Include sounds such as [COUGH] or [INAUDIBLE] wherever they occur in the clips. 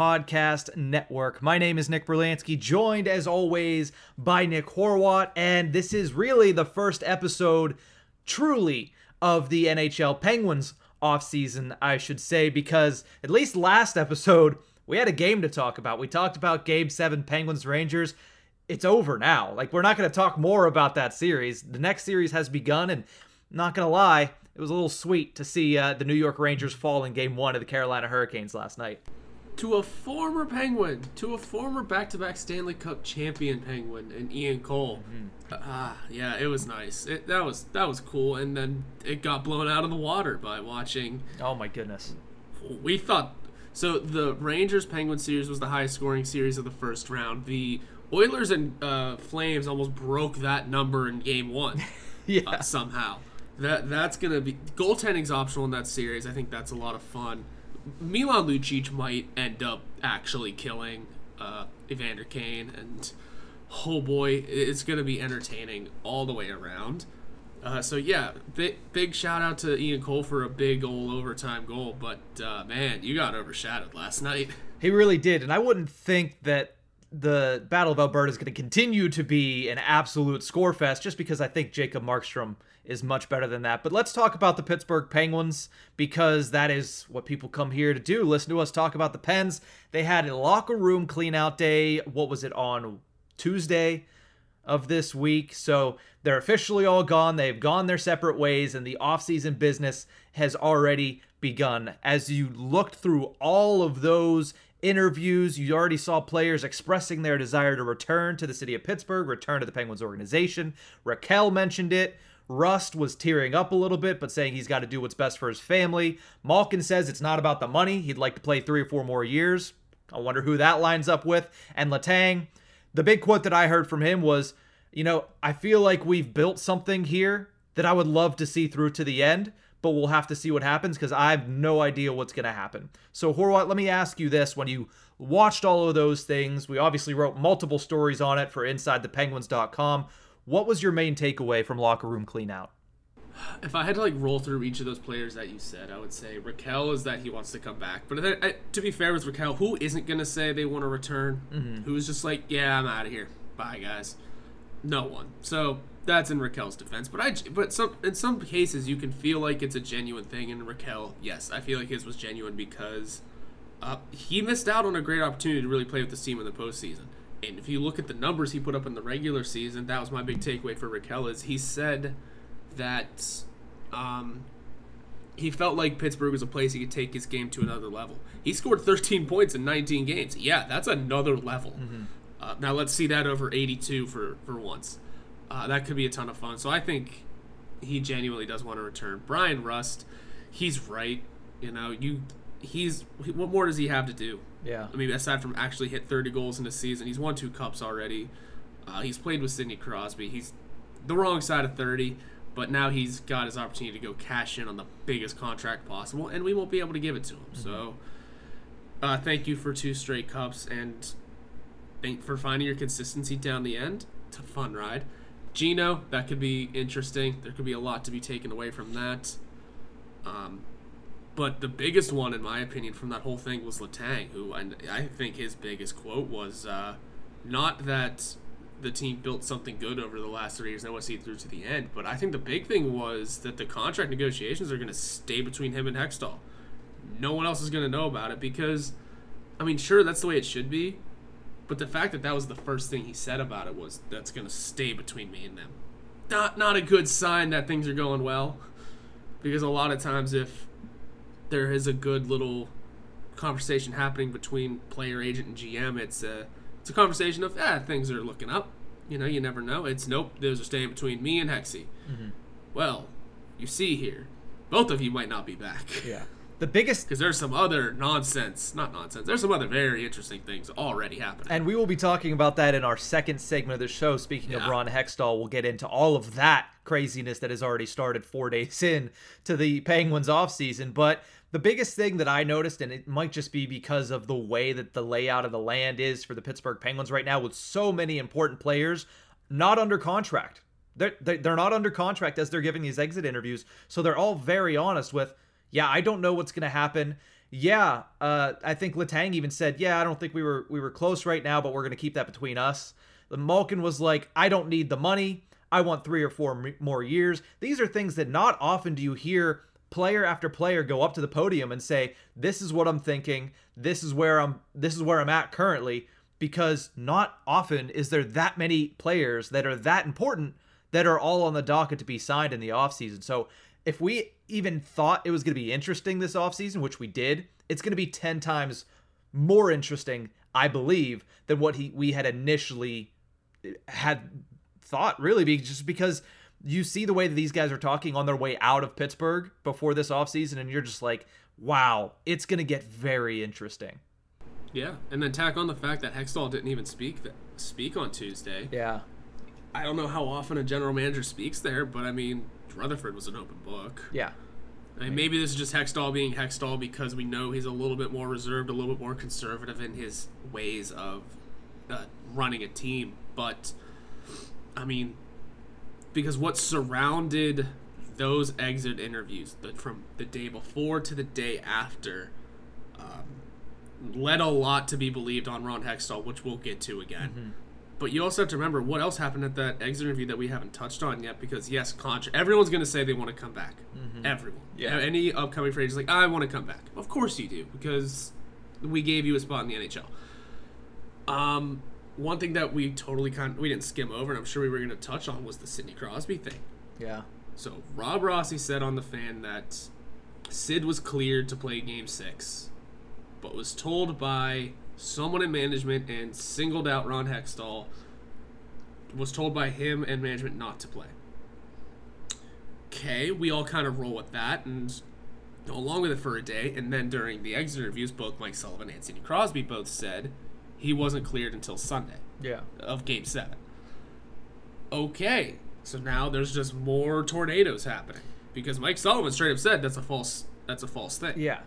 Podcast Network. My name is Nick Berlansky, joined as always by Nick Horwat, and this is really the first episode, truly, of the NHL Penguins offseason, I should say, because at least last episode, we had a game to talk about. We talked about Game 7 Penguins Rangers. It's over now. Like, we're not going to talk more about that series. The next series has begun, and not going to lie, it was a little sweet to see uh, the New York Rangers fall in Game 1 of the Carolina Hurricanes last night to a former Penguin, to a former back-to-back Stanley Cup champion Penguin, and Ian Cole. Ah, mm-hmm. uh, yeah, it was nice. It, that was that was cool, and then it got blown out of the water by watching. Oh my goodness. We thought so. The Rangers Penguin series was the highest scoring series of the first round. The Oilers and uh, Flames almost broke that number in Game One. [LAUGHS] yeah, uh, somehow. That that's gonna be goaltending's optional in that series. I think that's a lot of fun. Milan Lucic might end up actually killing uh, Evander Kane, and oh boy, it's going to be entertaining all the way around. Uh, so yeah, big, big shout out to Ian Cole for a big old overtime goal, but uh, man, you got overshadowed last night. [LAUGHS] He really did, and I wouldn't think that the Battle of Alberta is going to continue to be an absolute score fest, just because I think Jacob Markstrom is much better than that. But let's talk about the Pittsburgh Penguins because that is what people come here to do. Listen to us talk about the Pens. They had a locker room clean out day. What was it on Tuesday of this week? So they're officially all gone. They've gone their separate ways, and the offseason business has already begun. As you looked through all of those interviews. You already saw players expressing their desire to return to the city of Pittsburgh, return to the Penguins organization. Rakell mentioned it. Rust was tearing up a little bit, but saying he's got to do what's best for his family. Malkin says it's not about the money. He'd like to play three or four more years. I wonder who that lines up with. And Letang, the big quote that I heard from him was, you know, I feel like we've built something here that I would love to see through to the end, but we'll have to see what happens because I have no idea what's going to happen. So, Horwat, let me ask you this. When you watched all of those things, we obviously wrote multiple stories on it for InsideThePenguins.com. What was your main takeaway from locker room cleanout? If I had to like roll through each of those players that you said, I would say Rakell is that he wants to come back. But I, to be fair with Rakell, who isn't gonna say they want to return? Mm-hmm. Who's just like, yeah, I'm out of here. Bye, guys. No one. So that's in Rakell's defense. But I, but some in some cases you can feel like it's a genuine thing. And Rakell, yes, I feel like his was genuine because uh, he missed out on a great opportunity to really play with this team in the postseason. And if you look at the numbers he put up in the regular season, that was my big takeaway for Rakell is he said that um, he felt like Pittsburgh was a place he could take his game to another level. He scored 13 points in 19 games. Yeah, that's another level. Mm-hmm. Uh, now let's see that over 82 for for once. Uh, that could be a ton of fun. So I think he genuinely does want to return. Bryan Rust, he's right. You know, you he's what more does he have to do? Yeah. I mean, aside from actually hit 30 goals in a season, he's won two cups already. Uh, he's played with Sidney Crosby. He's the wrong side of 30, but now he's got his opportunity to go cash in on the biggest contract possible, and we won't be able to give it to him. Mm-hmm. So, uh, thank you for two straight cups and thank for finding your consistency down the end. It's a fun ride. Gino, that could be interesting. There could be a lot to be taken away from that. Um, but the biggest one, in my opinion, from that whole thing was Letang, who I, I think his biggest quote was uh, not that the team built something good over the last three years and I want to see it through to the end, but I think the big thing was that the contract negotiations are going to stay between him and Hextall. No one else is going to know about it because, I mean, sure, that's the way it should be, but the fact that that was the first thing he said about it was that's going to stay between me and them. Not not a good sign that things are going well, because a lot of times if there is a good little conversation happening between player, agent, and GM. It's a it's a conversation of ah things are looking up. You know, you never know. It's nope. Those are staying between me and Hexy. Mm-hmm. Well, you see here, both of you might not be back. Yeah. [LAUGHS] The biggest because there's some other nonsense, not nonsense. There's some other very interesting things already happening. And we will be talking about that in our second segment of the show. Speaking of Ron Hextall, we'll get into all of that craziness that has already started four days [LAUGHS] in to the Penguins off season. But the biggest thing that I noticed, and it might just be because of the way that the layout of the land is for the Pittsburgh Penguins right now, with so many important players not under contract. They're, they're not under contract as they're giving these exit interviews. So they're all very honest with, yeah, I don't know what's going to happen. Yeah, uh, I think Letang even said, yeah, I don't think we were we were close right now, but we're going to keep that between us. The Malkin was like, I don't need the money. I want three or four more years. These are things that not often do you hear player after player go up to the podium and say, "This is what I'm thinking. This is where I'm. This is where I'm at currently." Because not often is there that many players that are that important that are all on the docket to be signed in the offseason. So if we even thought it was going to be interesting this offseason, which we did, it's going to be 10 times more interesting, I believe, than what he we had initially had thought really be just because you see the way that these guys are talking on their way out of Pittsburgh before this offseason and you're just like, wow, it's going to get very interesting. yeah, and then tack on the fact that Hextall didn't even speak speak on Tuesday. Yeah. I don't know how often a general manager speaks there, but I mean, Rutherford was an open book. Yeah. I mean, maybe this is just Hextall being Hextall because we know he's a little bit more reserved, a little bit more conservative in his ways of uh, running a team. But, I mean, because what surrounded those exit interviews the, from the day before to the day after um, led a lot to be believed on Ron Hextall, which we'll get to again. But you also have to remember what else happened at that exit interview that we haven't touched on yet. Because yes, contra- everyone's going to say they want to come back. Everyone, Yeah. Any upcoming free agent is like, I want to come back. Of course you do, because we gave you a spot in the NHL. Um, one thing that we totally kind we didn't skim over, and I'm sure we were going to touch on, was the Sidney Crosby thing. Yeah. So Rob Rossi said on the fan that Sid was cleared to play Game Six, but was told by someone in management and singled out Ron Hextall. Was told by him and management not to play. Okay, we all kind of roll with that and go along with it for a day. And then during the exit interviews, both Mike Sullivan and Sidney Crosby both said he wasn't cleared until Sunday Yeah. of game seven. Okay, so now there's just more tornadoes happening because Mike Sullivan straight up said that's a false that's a false thing. Yeah.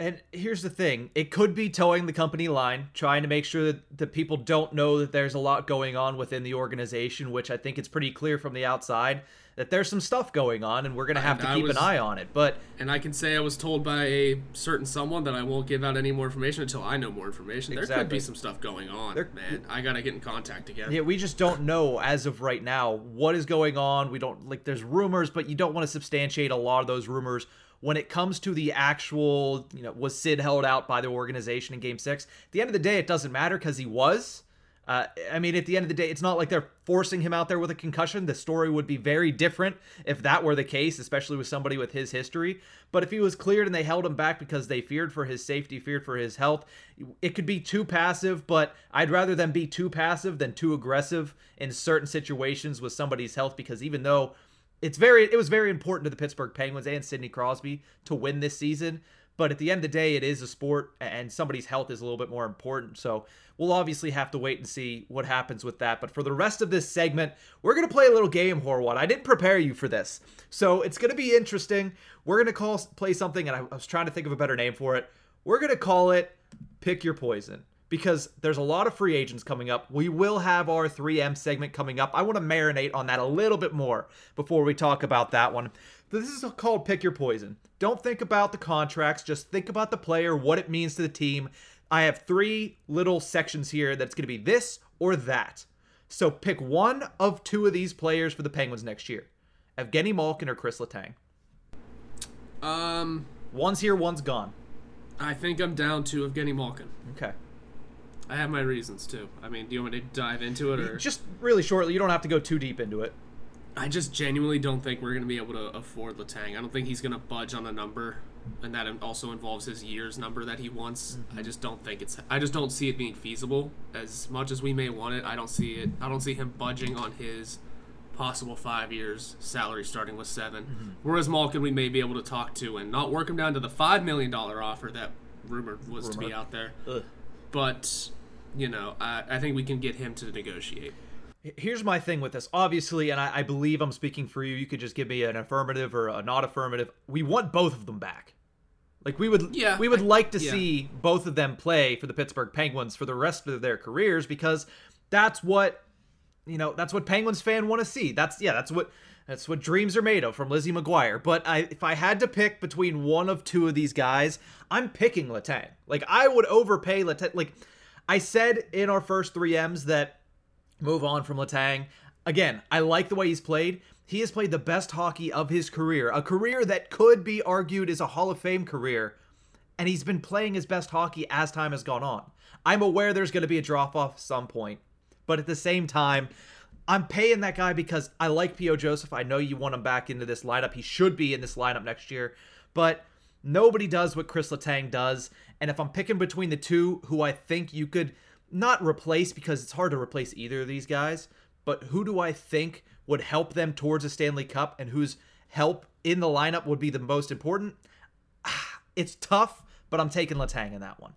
And here's the thing it could be towing the company line, trying to make sure that the people don't know that there's a lot going on within the organization, which I think it's pretty clear from the outside that there's some stuff going on and we're going to have And to keep was- an eye on it. But And I can say I was told by a certain someone that I won't give out any more information until I know more information. There could Exactly. be some stuff going on, There- man. I gotta get in contact again. yeah, we just don't know as of right now what is going on. We don't like there's rumors, but you don't want to substantiate a lot of those rumors when it comes to the actual, you know, was Sid held out by the organization in game 6? At the end of the day it doesn't matter cuz he was. Uh, I mean, at the end of the day, it's not like they're forcing him out there with a concussion. The story would be very different if that were the case, especially with somebody with his history. But if he was cleared and they held him back because they feared for his safety, feared for his health, it could be too passive. But I'd rather them be too passive than too aggressive in certain situations with somebody's health because even though it's very it was very important to the Pittsburgh Penguins and Sidney Crosby to win this season. But at the end of the day, it is a sport, and somebody's health is a little bit more important. So we'll obviously have to wait and see what happens with that. But for the rest of this segment, we're gonna play a little game, Horwat. I didn't prepare you for this, so it's gonna be interesting. We're gonna call play something, and I, I was trying to think of a better name for it. We're gonna call it "Pick Your Poison." Because there's a lot of free agents coming up. We will have our 3M segment coming up. I want to marinate on that a little bit more before we talk about that one. This is called Pick Your Poison. Don't think about the contracts, just think about the player, what it means to the team. I have three little sections here that's going to be this or that. So pick one of two of these players for the Penguins next year Evgeny Malkin or Chris Letang. Um, One's here, one's gone. I think I'm down to Evgeny Malkin. Okay. I have my reasons too. I mean, do you want me to dive into it or? Just really shortly, you don't have to go too deep into it. I just genuinely don't think we're going to be able to afford Letang. I don't think he's going to budge on a number, and that also involves his year's number that he wants. Mm-hmm. I just don't think it's. I just don't see it being feasible. As much as we may want it, I don't see it. I don't see him budging on his possible five years, salary starting with 7 Mm-hmm. Whereas Malkin, we may be able to talk to and not work him down to the $5 million offer that rumored was to be out there. Ugh. But, you know, I, I think we can get him to negotiate. Here's my thing with this. Obviously, and I, I believe I'm speaking for you. You could just give me an affirmative or a not affirmative. We want both of them back. Like we would, Yeah, we would I- like to yeah. see both of them play for the Pittsburgh Penguins for the rest of their careers because that's what you know. That's what Penguins fan want to see. That's yeah. That's what that's what dreams are made of from Lizzie McGuire. But I, if I had to pick between one of two of these guys, I'm picking Letang. Like I would overpay Letang. Like I said in our first three M's that move on from Letang. Again, I like the way he's played. He has played the best hockey of his career, a career that could be argued is a Hall of Fame career, and he's been playing his best hockey as time has gone on. I'm aware there's going to be a drop off at some point, but at the same time, I'm paying that guy because I like P.O. Joseph. I know you want him back into this lineup. He should be in this lineup next year, but nobody does what Chris Letang does. And if I'm picking between the two who I think you could not replace because it's hard to replace either of these guys, but who do I think would help them towards a Stanley Cup and whose help in the lineup would be the most important? [SIGHS] It's tough, but I'm taking Letang in that one.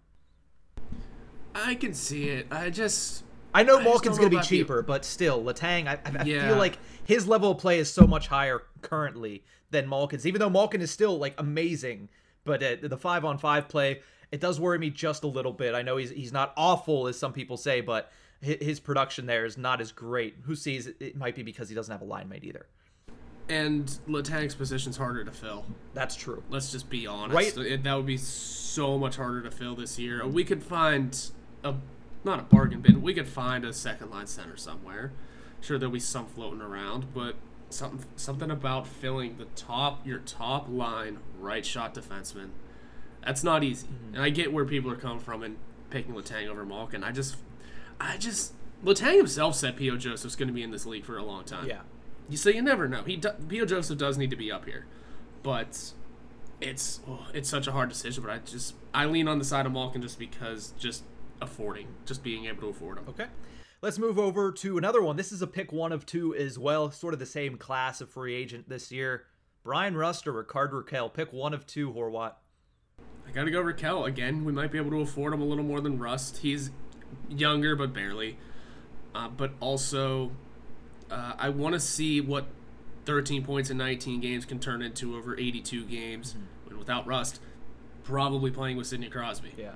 I can see it. I just. I know I Malkin's going to be cheaper, but still, Letang, I, I, I Yeah. feel like his level of play is so much higher currently than Malkin's, even though Malkin is still like amazing. But uh, the five on five play, it does worry me just a little bit. I know he's he's not awful as some people say, but his production there is not as great. Who sees it, might be because he doesn't have a line mate either. And Letang's position's harder to fill. That's true. Let's just be honest. Right. It, that would be so much harder to fill this year. We could find a not a bargain bin. We could find a second line center somewhere. Sure, there'll be some floating around, but something something about filling the top your top line right shot defenseman. That's not easy. Mm-hmm. And I get where people are coming from and picking Letang over Malkin. I just, I just Letang himself said P.O. Joseph's going to be in this league for a long time. Yeah. You so you never know. He do, P.O. Joseph does need to be up here, but it's oh, it's such a hard decision. But I just I lean on the side of Malkin just because just affording, just being able to afford him. Okay. Let's move over to another one. This is a pick one of two as well, sort of the same class of free agent this year. Brian Rust or Rickard Rakell. Pick one of two, Horwat. I gotta go Rakell again. We might be able to afford him a little more than Rust. He's younger, but barely. Uh, but also, uh, I want to see what 13 points in 19 games can turn into over 82 games. And without Rust, probably playing with Sidney Crosby. Yeah.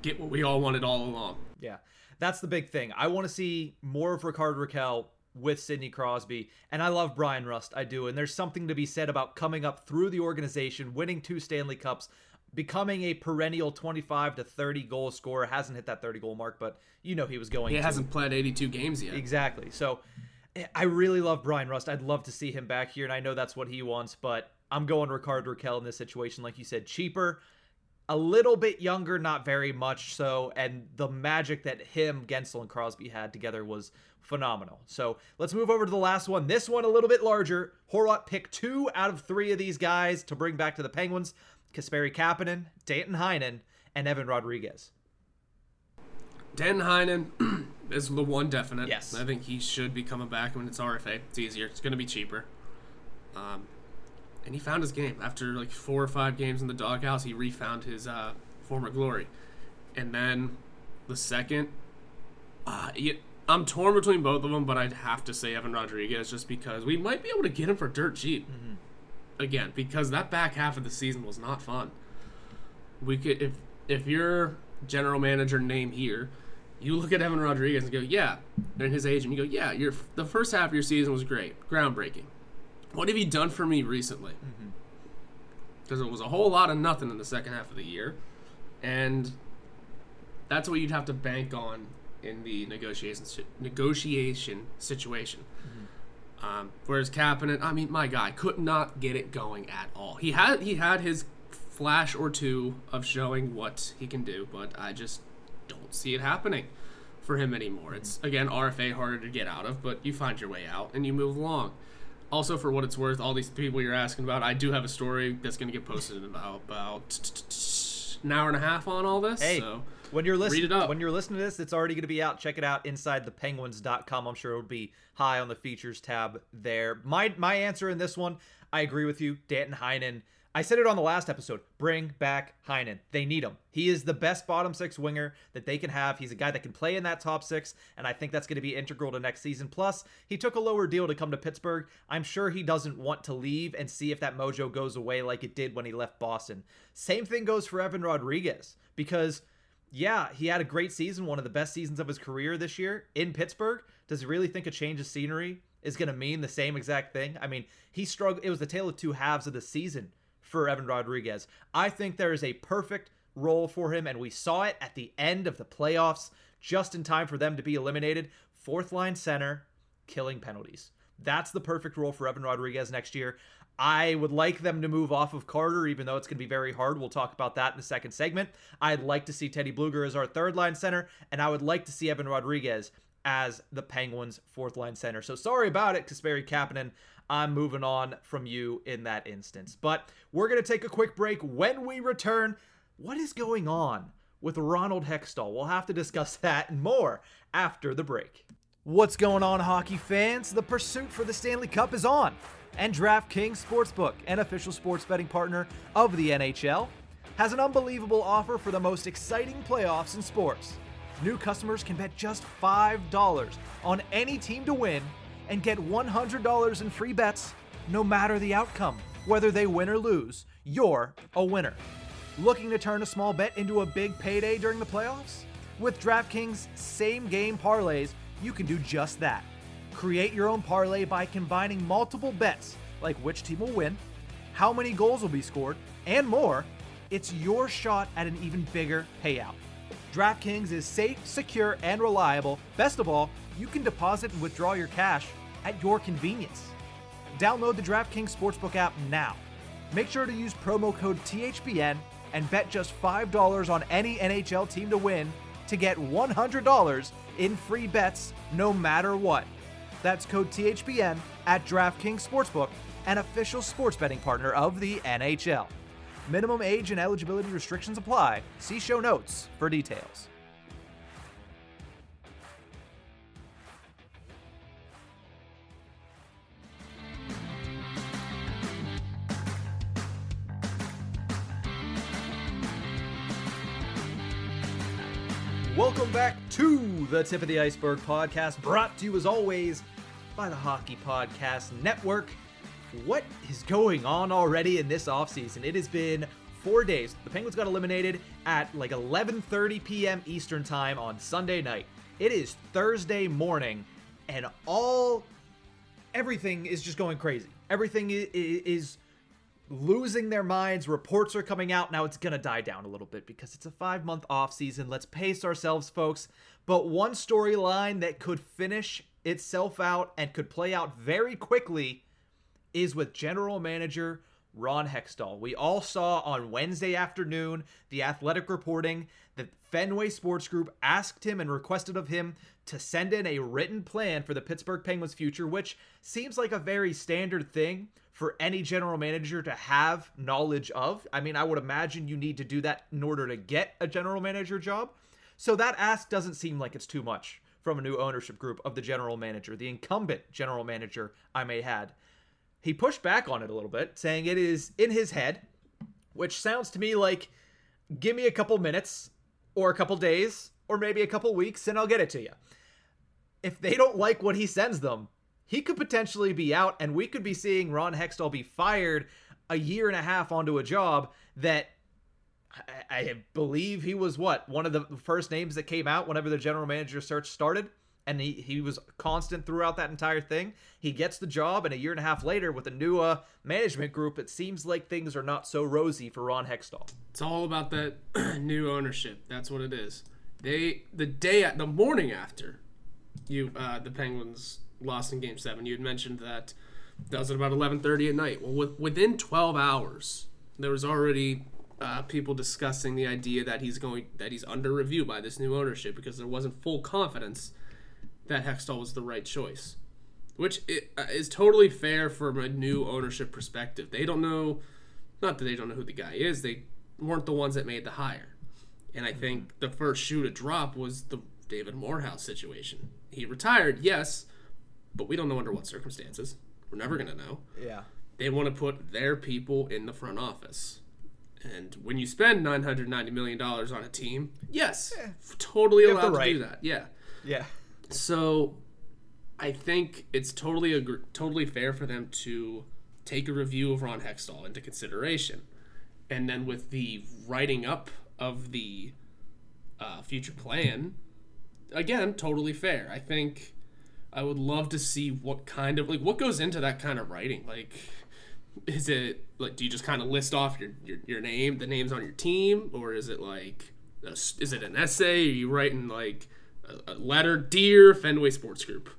Get what we all wanted all along. Yeah. That's the big thing. I want to see more of Rickard Rakell with Sidney Crosby. And I love Bryan Rust. I do. And there's something to be said about coming up through the organization, winning two Stanley Cups, becoming a perennial 25 to 30 goal scorer. Hasn't hit that 30 goal mark, but you know he was going He to. hasn't played 82 games yet. Exactly. So eh, I really love Bryan Rust. I'd love to see him back here, and I know that's what he wants, but I'm going Rickard Rakell in this situation. Like you said, cheaper, a little bit younger, not very much so, and the magic that him, Guentzel, and Crosby had together was phenomenal. So let's move over to the last one. This one a little bit larger. Horwat picked two out of three of these guys to bring back to the Penguins. Kasperi Kapanen, Danton Heinen, and Evan Rodrigues. Dan Heinen [CLEARS THROAT] is the one definite. Yes. I think he should be coming back when it's RFA. It's easier. It's going to be cheaper. Um, and he found his game after like four or five games in the doghouse. He refound his uh, former glory. And then the second, uh, I'm torn between both of them, but I'd have to say Evan Rodrigues just because we might be able to get him for dirt cheap. Again, because that back half of the season was not fun. We could if if your general manager name here, you look at Evan Rodrigues and go, yeah, and his agent, you go, yeah, your the first half of your season was great, groundbreaking. What have you done for me recently? Mm-hmm. Because it was a whole lot of nothing in the second half of the year, and that's what you'd have to bank on in the negotiation si- negotiation situation. Um, whereas Kapanen, I mean, my guy could not get it going at all. He had he had his flash or two of showing what he can do, but I just don't see it happening for him anymore. It's again RFA harder to get out of, but you find your way out and you move along. Also, for what it's worth, all these people you're asking about, I do have a story that's going to get posted in about about an hour and a half on all this. Hey. So When you're listening, Read it up. when you're listening to this, it's already going to be out. Check it out inside thepenguins.com. I'm sure it'll be high on the features tab there. My my answer in this one, I agree with you, Danton Heinen. I said it on the last episode. Bring back Heinen. They need him. He is the best bottom six winger that they can have. He's a guy that can play in that top six, and I think that's going to be integral to next season. Plus, he took a lower deal to come to Pittsburgh. I'm sure he doesn't want to leave and see if that mojo goes away like it did when he left Boston. Same thing goes for Evan Rodrigues because yeah, he had a great season, one of the best seasons of his career this year in Pittsburgh. Does he really think a change of scenery is going to mean the same exact thing? I mean, he struggled. It was the tale of two halves of the season for Evan Rodrigues. I think there is a perfect role for him, and we saw it at the end of the playoffs, just in time for them to be eliminated. Fourth line center, killing penalties. That's the perfect role for Evan Rodrigues next year. I would like them to move off of Carter, even though it's going to be very hard. We'll talk about that in the second segment. I'd like to see Teddy Blueger as our third line center, and I would like to see Evan Rodrigues as the Penguins' fourth line center. So sorry about it, Kasperi Kapanen. I'm moving on from you in that instance. But we're going to take a quick break. When we return, what is going on with Ronald Hextall? We'll have to discuss [LAUGHS] that and more after the break. What's going on, hockey fans? The pursuit for the Stanley Cup is on, and DraftKings Sportsbook, an official sports betting partner of the NHL, has an unbelievable offer for the most exciting playoffs in sports. New customers can bet just $5 on any team to win and get $100 in free bets no matter the outcome. Whether they win or lose, you're a winner. Looking to turn a small bet into a big payday during the playoffs? With DraftKings same game parlays, you can do just that. Create your own parlay by combining multiple bets, like which team will win, how many goals will be scored, and more. It's your shot at an even bigger payout. DraftKings is safe, secure, and reliable. Best of all, you can deposit and withdraw your cash at your convenience. Download the DraftKings Sportsbook app now. Make sure to use promo code THPN and bet just $5 on any NHL team to win to get $100 in free bets no matter what. That's code THPN at DraftKings Sportsbook, an official sports betting partner of the NHL. Minimum age and eligibility restrictions apply. See show notes for details. Welcome back to the Tip of the Iceberg podcast, brought to you as always by the Hockey Podcast Network. What is going on already in this offseason? It has been four days. The Penguins got eliminated at like 11:30 p.m. Eastern time on Sunday night. It is Thursday morning, and all everything is just going crazy. Everything is losing their minds. Reports are coming out. Now it's going to die down a little bit because it's a five month off season. Let's pace ourselves, folks. But one storyline that could finish itself out and could play out very quickly is with general manager Ron Hextall. We all saw on Wednesday afternoon the athletic reporting that Fenway Sports Group asked him and requested of him to send in a written plan for the Pittsburgh Penguins' future, which seems like a very standard thing for any general manager to have knowledge of. I mean, I would imagine you need to do that in order to get a general manager job. So that ask doesn't seem like it's too much from a new ownership group of the general manager, the incumbent general manager, I may had. he pushed back on it a little bit, saying it is in his head, which sounds to me like give me a couple minutes or a couple days or maybe a couple weeks and I'll get it to you. If they don't like what he sends them, he could potentially be out and we could be seeing Ron Hextall be fired a year and a half onto a job that I, I believe he was what one of the first names that came out whenever the general manager search started and he, he was constant throughout that entire thing. He gets the job, and a year and a half later, with a new uh, management group, it seems like things are not so rosy for Ron Hextall. It's all about that [CLEARS THROAT] new ownership. That's what it is. They the day the morning after you uh, the Penguins lost in Game Seven, you had mentioned that that was at about eleven thirty at night. Well, with, within twelve hours, there was already uh, people discussing the idea that he's going that he's under review by this new ownership because there wasn't full confidence that Hextall was the right choice, which uh, is totally fair from a new ownership perspective. They don't know, not that they don't know who the guy is, they weren't the ones that made the hire. And I think the first shoe to drop was the David Morehouse situation. He retired, yes, but we don't know under what circumstances. We're never going to know. Yeah. They want to put their people in the front office. And when you spend $990 million on a team, yes, totally have the allowed to do that. Yeah. Yeah. So I think it's totally agr totally fair for them to take a review of Ron Hextall into consideration. And then with the writing up of the uh, future plan, again, totally fair. I think I would love to see what kind of like what goes into that kind of writing. Like, is it like do you just kind of list off your your, your name, the names on your team, or is it like a is it an essay? Are you writing like a, a letter, dear Fenway Sports Group?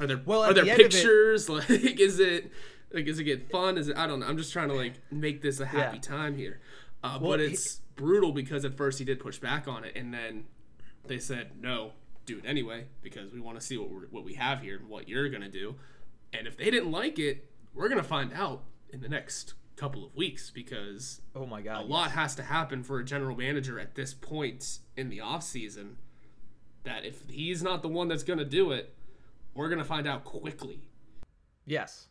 Are there Well, are there the of it- pictures? [LAUGHS] Like, is it like is it get fun? Is it I don't know. I'm just trying to like make this a happy Yeah. time here. Uh, Well, but he- it's brutal because at first he did push back on it, and then they said no, do it anyway because we want to see what we're, what we have here and what you're gonna do. And if they didn't like it, we're gonna find out in the next couple of weeks because Oh my god, a god. lot has to happen for a general manager at this point in the off season. That if he's not the one that's gonna do it, we're gonna find out quickly. Yes.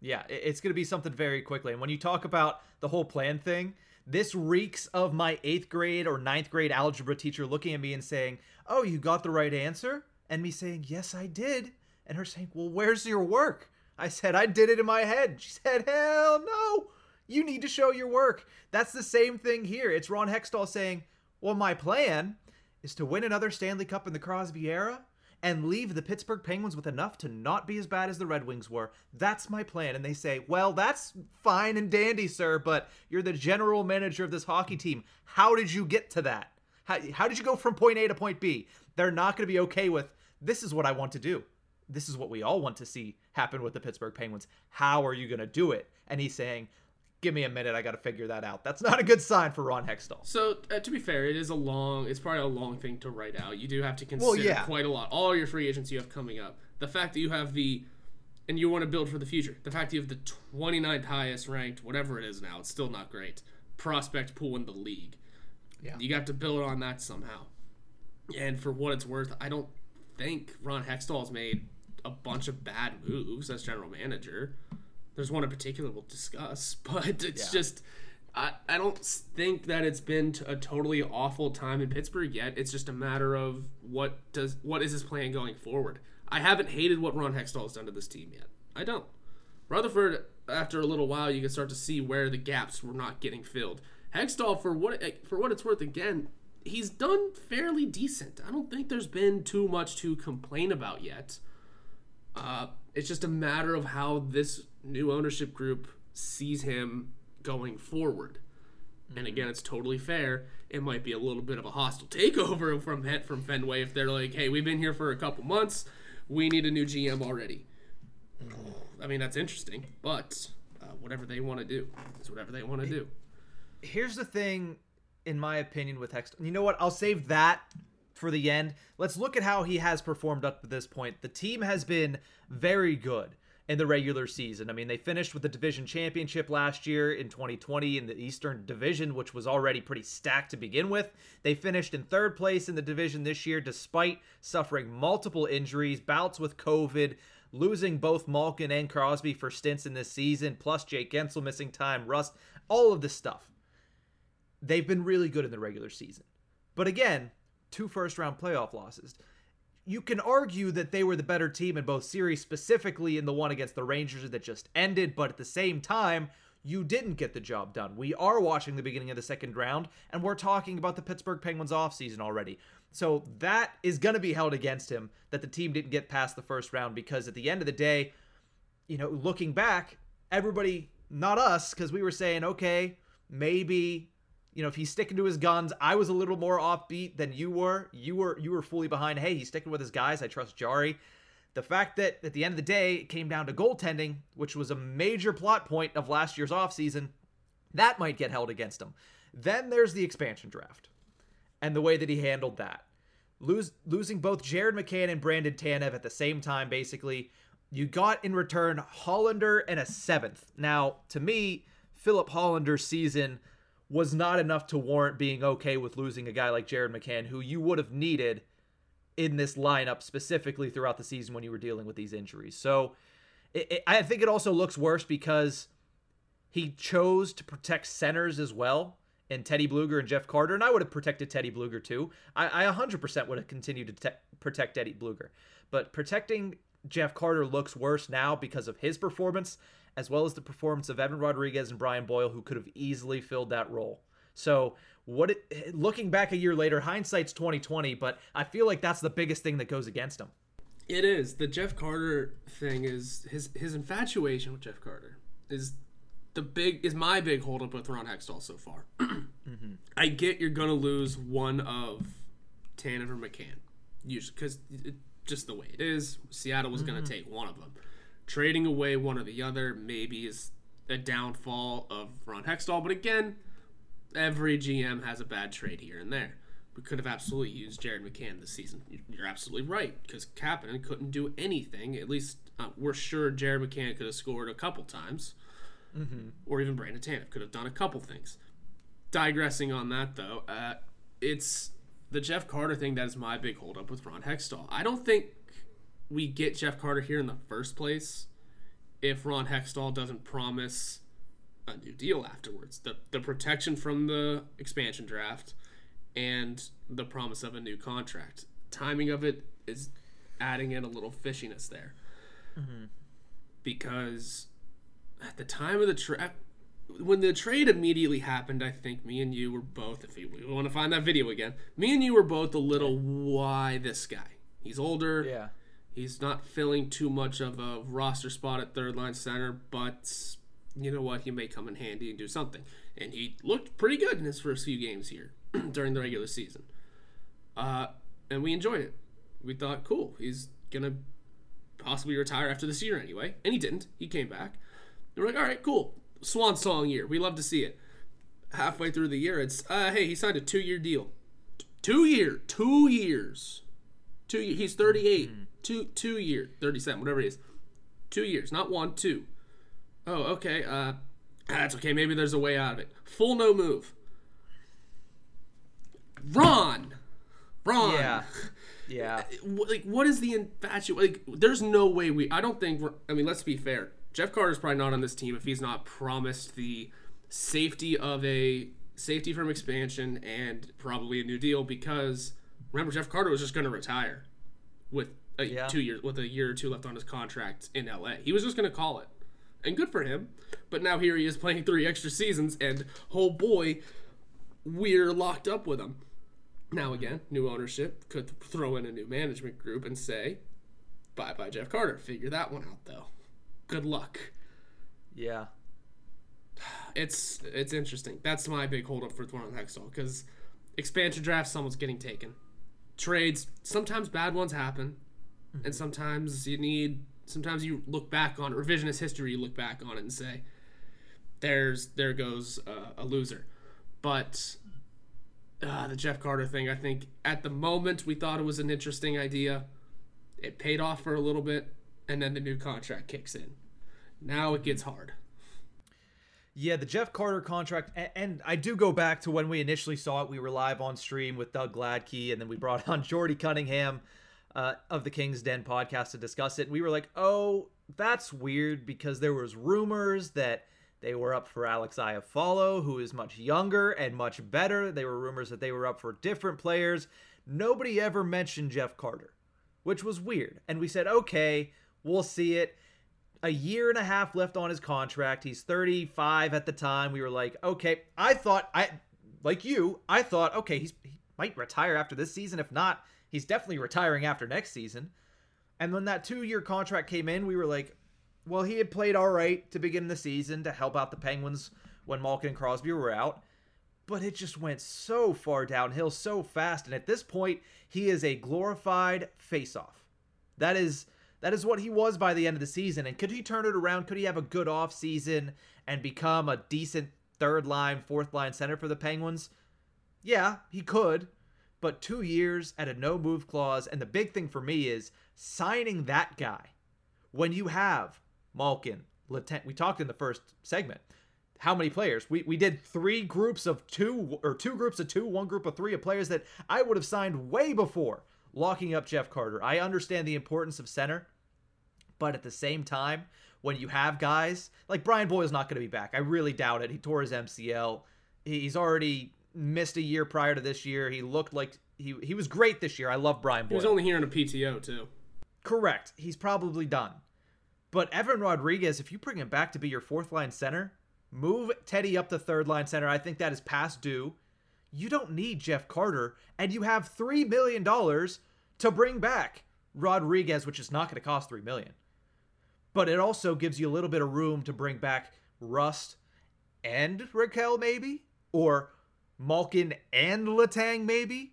Yeah, it's going to be something very quickly. And when you talk about the whole plan thing, this reeks of my eighth grade or ninth grade algebra teacher looking at me and saying, Oh, you got the right answer? And me saying, Yes, I did. And her saying, Well, where's your work? I said, I did it in my head. She said, Hell no. You need to show your work. That's the same thing here. It's Ron Hextall saying, Well, my plan is to win another Stanley Cup in the Crosby era and leave the Pittsburgh Penguins with enough to not be as bad as the Red Wings were. That's my plan. And they say, Well, that's fine and dandy, sir, but you're the general manager of this hockey team. How did you get to that? How, how did you go from point A to point B? They're not going to be okay with this is what I want to do. This is what we all want to see happen with the Pittsburgh Penguins. How are you going to do it? And he's saying, Give me a minute. I got to figure that out. That's not a good sign for Ron Hextall. So uh, to be fair, it is a long. It's probably a long thing to write out. You do have to consider yeah. quite a lot. All your free agents you have coming up. The fact that you have the, and you want to build for the future. The fact that you have the 29th highest ranked, whatever it is now, it's still not great. Prospect pool in the league. Yeah. You got to build on that somehow. And for what it's worth, I don't think Ron Hextall's made a bunch of bad moves as general manager. There's one in particular we'll discuss, [LAUGHS] but it's Yeah. just I, I don't think that it's been a totally awful time in Pittsburgh yet. It's just a matter of what does what is his plan going forward. I haven't hated what Ron Hextall has done to this team yet. I don't. Rutherford, after a little while, you can start to see where the gaps were not getting filled. Hextall, for what for what it's worth, again, he's done fairly decent. I don't think there's been too much to complain about yet. Uh, it's just a matter of how this new ownership group sees him going forward. And again, it's totally fair. It might be a little bit of a hostile [LAUGHS] takeover from from Fenway if they're like, "Hey, we've been here for a couple months. We need a new GM already." I mean, that's interesting, but uh, whatever they want to do is whatever they want to do. Here's the thing, in my opinion, with Hextall. You know what? I'll save that for the end. Let's look at how he has performed up to this point. The team has been very good in the regular season. I mean, they finished with the division championship last year in 2020 in the Eastern Division, which was already pretty stacked to begin with. They finished in third place in the division this year despite suffering multiple injuries, bouts with COVID, losing both Malkin and Crosby for stints in this season, plus Jake Guentzel missing time, Rust, all of this stuff they've been really good in the regular season. But again, two first round playoff losses. You can argue that they were the better team in both series, specifically in the one against the Rangers that just ended, but at the same time, you didn't get the job done. We are watching the beginning of the second round, and we're talking about the Pittsburgh Penguins offseason already. So that is going to be held against him that the team didn't get past the first round because at the end of the day, you know, looking back, everybody, not us, because we were saying, okay, maybe, you know, if he's sticking to his guns, I was a little more offbeat than you were. You were you were fully behind. Hey, he's sticking with his guys. I trust Jarry. The fact that at the end of the day it came down to goaltending, which was a major plot point of last year's offseason, that might get held against him. Then there's the expansion draft and the way that he handled that. Lose, losing both Jared McCann and Brandon Tanev at the same time, basically. You got in return Hallander and a seventh. Now, to me, Filip Hallander's season was not enough to warrant being okay with losing a guy like Jared McCann, who you would have needed in this lineup specifically throughout the season when you were dealing with these injuries. So it, it, I think it also looks worse because he chose to protect centers as well And Teddy Blueger and Jeff Carter, and I would have protected Teddy Blueger too. I, I 100% would have continued to te- protect Teddy Blueger. But protecting Jeff Carter looks worse now because of his performance, as well as the performance of Evan Rodrigues and Brian Boyle, who could have easily filled that role. So, what it, looking back a year later, hindsight's 2020, but I feel like that's the biggest thing that goes against him. It is the Jeff Carter thing. Is his his infatuation with Jeff Carter is the big is my big holdup with Ron Hextall so far. [CLEARS THROAT] mm-hmm. I get you're gonna lose one of Tanev or McCann, usually because just the way it is. Seattle was mm-hmm. gonna take one of them. Trading away one or the other maybe is a downfall of Ron Hextall, but again, every GM has a bad trade here and there. We could have absolutely used Jared McCann this season. You're absolutely right because Kapanen couldn't do anything. At least uh, we're sure Jared McCann could have scored a couple times mm-hmm. or even Brandon Tanev could have done a couple things. Digressing on that though, uh, it's the Jeff Carter thing that is my big holdup with Ron Hextall. I don't think we get Jeff Carter here in the first place if Ron Hextall doesn't promise a new deal afterwards. The the protection from the expansion draft and the promise of a new contract. Timing of it is adding in a little fishiness there. Mm-hmm. Because at the time of the trade, when the trade immediately happened, I think me and you were both, if you, want to find that video again, me and you were both a little, why this guy? He's older. Yeah. He's not filling too much of a roster spot at third line center, but you know what? He may come in handy and do something. And he looked pretty good in his first few games here [CLEARS THROAT] during the regular season. Uh, and we enjoyed it. We thought, cool, he's going to possibly retire after this year anyway. And he didn't. He came back. And we're like, all right, cool. Swan song year. We love to see it. Halfway through the year, it's uh, hey, he signed a two year deal. Two year, two years, two. Year, he's thirty eight. Mm-hmm. Two two year, thirty seven, whatever it is. Two years, not one, two. Oh, okay. Uh, that's okay. Maybe there's a way out of it. Full no move. Ron, Ron. Yeah. [LAUGHS] Yeah. Like, what is the infatuation? Like, there's no way we. I don't think. I mean, let's be fair. Jeff Carter's probably not on this team if he's not promised the safety of a safety from expansion and probably a new deal because remember Jeff Carter was just going to retire with a yeah. two years with a year or two left on his contract in LA. He was just going to call it. And good for him. But now here he is playing three extra seasons and oh boy, we're locked up with him. Now again, new ownership could throw in a new management group and say, "Bye bye Jeff Carter." Figure that one out though good luck. Yeah. It's it's interesting. That's my big holdup for Ron Hextall because expansion draft, someone's getting taken. Trades, sometimes bad ones happen, mm-hmm. and sometimes you need. Sometimes you look back on revisionist history. You look back on it and say, "There's there goes uh, a loser," but uh, the Jeff Carter thing. I think at the moment we thought it was an interesting idea. It paid off for a little bit and then the new contract kicks in. Now it gets hard. Yeah, the Jeff Carter contract, and, and, I do go back to when we initially saw it. We were live on stream with Doug Gladkey, and then we brought on [LAUGHS] Jordy Cunningham uh, of the King's Den podcast to discuss it. We were like, "Oh, that's weird," because there was rumors that they were up for Alex Iafallo, who is much younger and much better. They were rumors that they were up for different players. Nobody ever mentioned Jeff Carter, which was weird. And we said, "Okay." We'll see it. A year and a half left on his contract. He's 35 at the time. We were like, okay. I thought I like you. I thought, okay, he's he might retire after this season. If not, he's definitely retiring after next season. And when that two-year contract came in, we were like, well, he had played all right to begin the season to help out the Penguins when Malkin and Crosby were out. But it just went so far downhill so fast. And at this point, he is a glorified face-off. That is that is what he was by the end of the season. And could he turn it around? Could he have a good off season and become a decent third line, fourth line center for the Penguins? Yeah, he could. But two years at a no move clause. And the big thing for me is signing that guy when you have Malkin, Letang. We talked in the first segment. how many players? We we did three groups of two or two groups of two, one group of three of players that I would have signed way before locking up Jeff Carter. I understand the importance of center, but at the same time, when you have guys like Brian Boyle's not going to be back. I really doubt it. He tore his MCL. He's already missed a year prior to this year. He looked like he he was great this year. I love Brian Boyle. He was only here in a PTO too. Correct. He's probably done. But Evan Rodrigues, if you bring him back to be your fourth line center, move Teddy up to third line center. I think that is past due. You don't need Jeff Carter, and you have three million dollars to bring back Rodrigues, which is not going to cost three million. But it also gives you a little bit of room to bring back Rust and Rakell, maybe, or Malkin and Letang, maybe.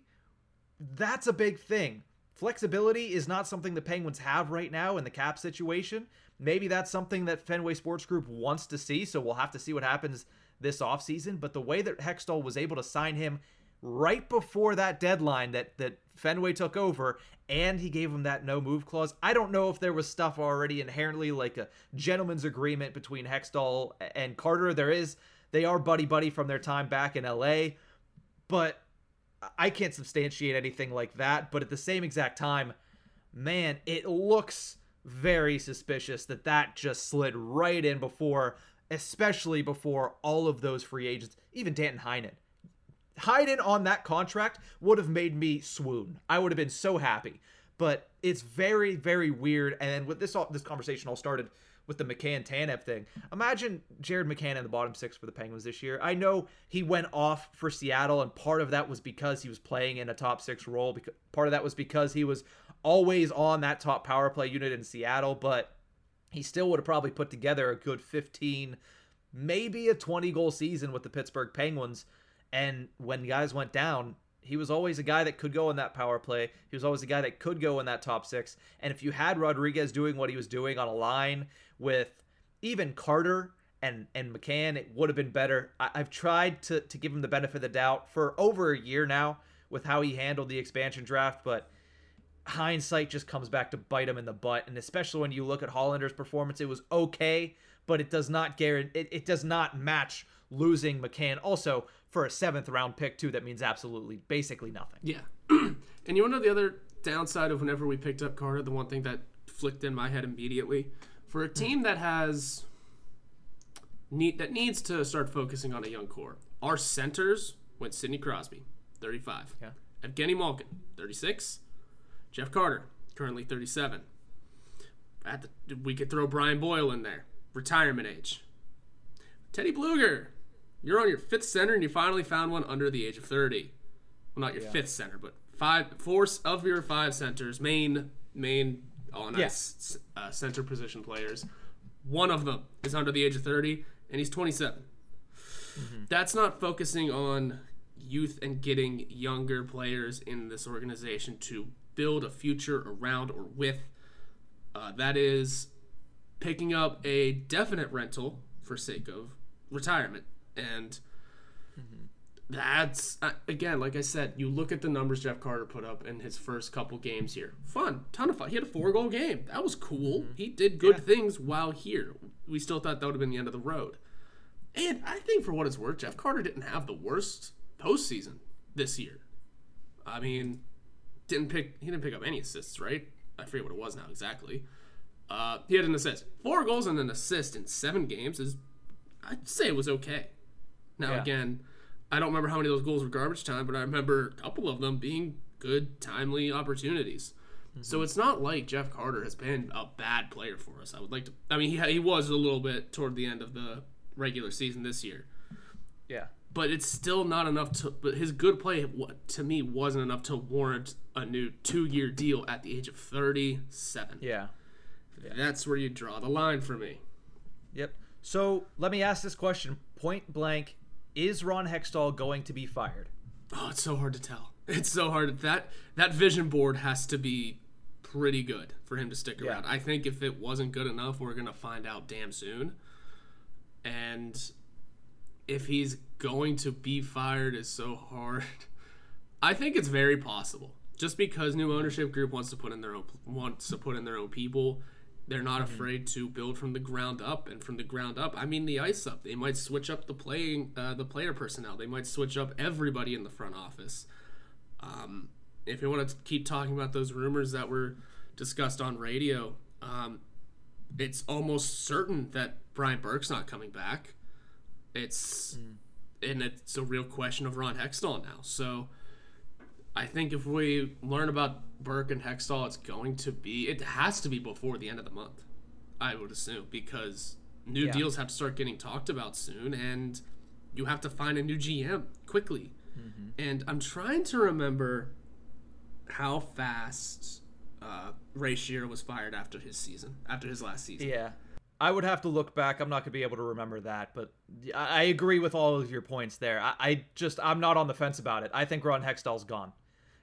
That's a big thing. Flexibility is not something the Penguins have right now in the cap situation. Maybe that's something that Fenway Sports Group wants to see, so we'll have to see what happens this offseason. But the way that Hextall was able to sign him right before that deadline that, that Fenway took over, and he gave him that no move clause, I don't know if there was stuff already inherently like a gentleman's agreement between Hextall and Carter. There is, they are buddy buddy from their time back in LA, but I can't substantiate anything like that, but at the same exact time, man, it looks very suspicious that that just slid right in before, especially before all of those free agents, even Danton Heinen. Heinen on that contract would have made me swoon. I would have been so happy. But it's very, very weird. And with this all, this conversation all started with the McCann Tanev thing. Imagine Jared McCann in the bottom six for the Penguins this year. I know he went off for Seattle, and part of that was because he was playing in a top six role. Because part of that was because he was always on that top power play unit in Seattle, but he still would have probably put together a good 15, maybe a 20 goal season with the Pittsburgh Penguins. And when guys went down, he was always a guy that could go in that power play. He was always a guy that could go in that top six. And if you had Rodrigues doing what he was doing on a line with even Carter and and McCann, it would have been better. I, have tried to to give him the benefit of the doubt for over a year now with how he handled the expansion draft, but hindsight just comes back to bite him in the butt. And especially when you look at Hallander's performance, it was okay, but it does not guarantee it, it does not match losing McCann. Also, for a seventh round pick too, that means absolutely basically nothing. Yeah. [CLEARS THROAT] and you want to know the other downside of whenever we picked up Carter, the one thing that flicked in my head immediately for a team that has need that needs to start focusing on a young core. Our centers went Sidney Crosby, 35. Yeah. Evgeny Malkin, 36. Jeff Carter, currently 37. At the, we could throw Brian Boyle in there, retirement age. Teddy Blueger, you're on your fifth center and you finally found one under the age of 30. Well, not your yeah. fifth center, but five, four of your five centers, main, main all nice uh, center position players. One of them is under the age of 30, and he's 27. Mm-hmm. That's not focusing on youth and getting younger players in this organization to build a future around or with. Uh, that is picking up a definite rental for sake of retirement. And mm-hmm that's uh, again, like I said, you look at the numbers Jeff Carter put up in his first couple games here. Fun, ton of fun. He had a four goal game. That was cool. Mm-hmm. He did good yeah. things while here. We still thought that would have been the end of the road. And I think for what it's worth, Jeff Carter didn't have the worst postseason this year. I mean, didn't pick he didn't pick up any assists, right? I forget what it was now exactly. Uh, he had an assist, four goals and an assist in seven games is I'd say it was okay. Now yeah. again I don't remember how many of those goals were garbage time, but I remember a couple of them being good, timely opportunities. Mm-hmm. So it's not like Jeff Carter has been a bad player for us. I would like to. I mean, he he was a little bit toward the end of the regular season this year. Yeah. But it's still not enough to. But his good play, to me, wasn't enough to warrant a new two-year deal at the age of thirty-seven. Yeah. yeah. That's where you draw the line for me. Yep. So let me ask this question point blank is Ron Hextall going to be fired? Oh, it's so hard to tell. It's so hard. That that vision board has to be pretty good for him to stick around. I think if it wasn't good enough, we're gonna find out damn soon. And if he's going to be fired is so hard. [LAUGHS] I think it's very possible. Just because new ownership group wants to put in their own wants to put in their own people, They're not afraid to build from the ground up, and from the ground up, I mean the ice up. They might switch up the playing, uh, the player personnel. They might switch up everybody in the front office. Um, if you want to keep talking about those rumors that were discussed on radio, um, it's almost certain that Brian Burke's not coming back. It's and it's a real question of Ron Hextall now. So I think if we learn about Burke and Hextall, it's going to be it has to be before the end of the month. I would assume because new Yeah. deals have to start getting talked about soon, and you have to find a new GM quickly. And I'm trying to remember how fast uh, Ray Shero was fired after his season, after his last season. Yeah. I would have to look back. I'm not going to be able to remember that, but I I agree with all of your points there. I, I just I'm not on the fence about it. I think Ron Hextall's gone.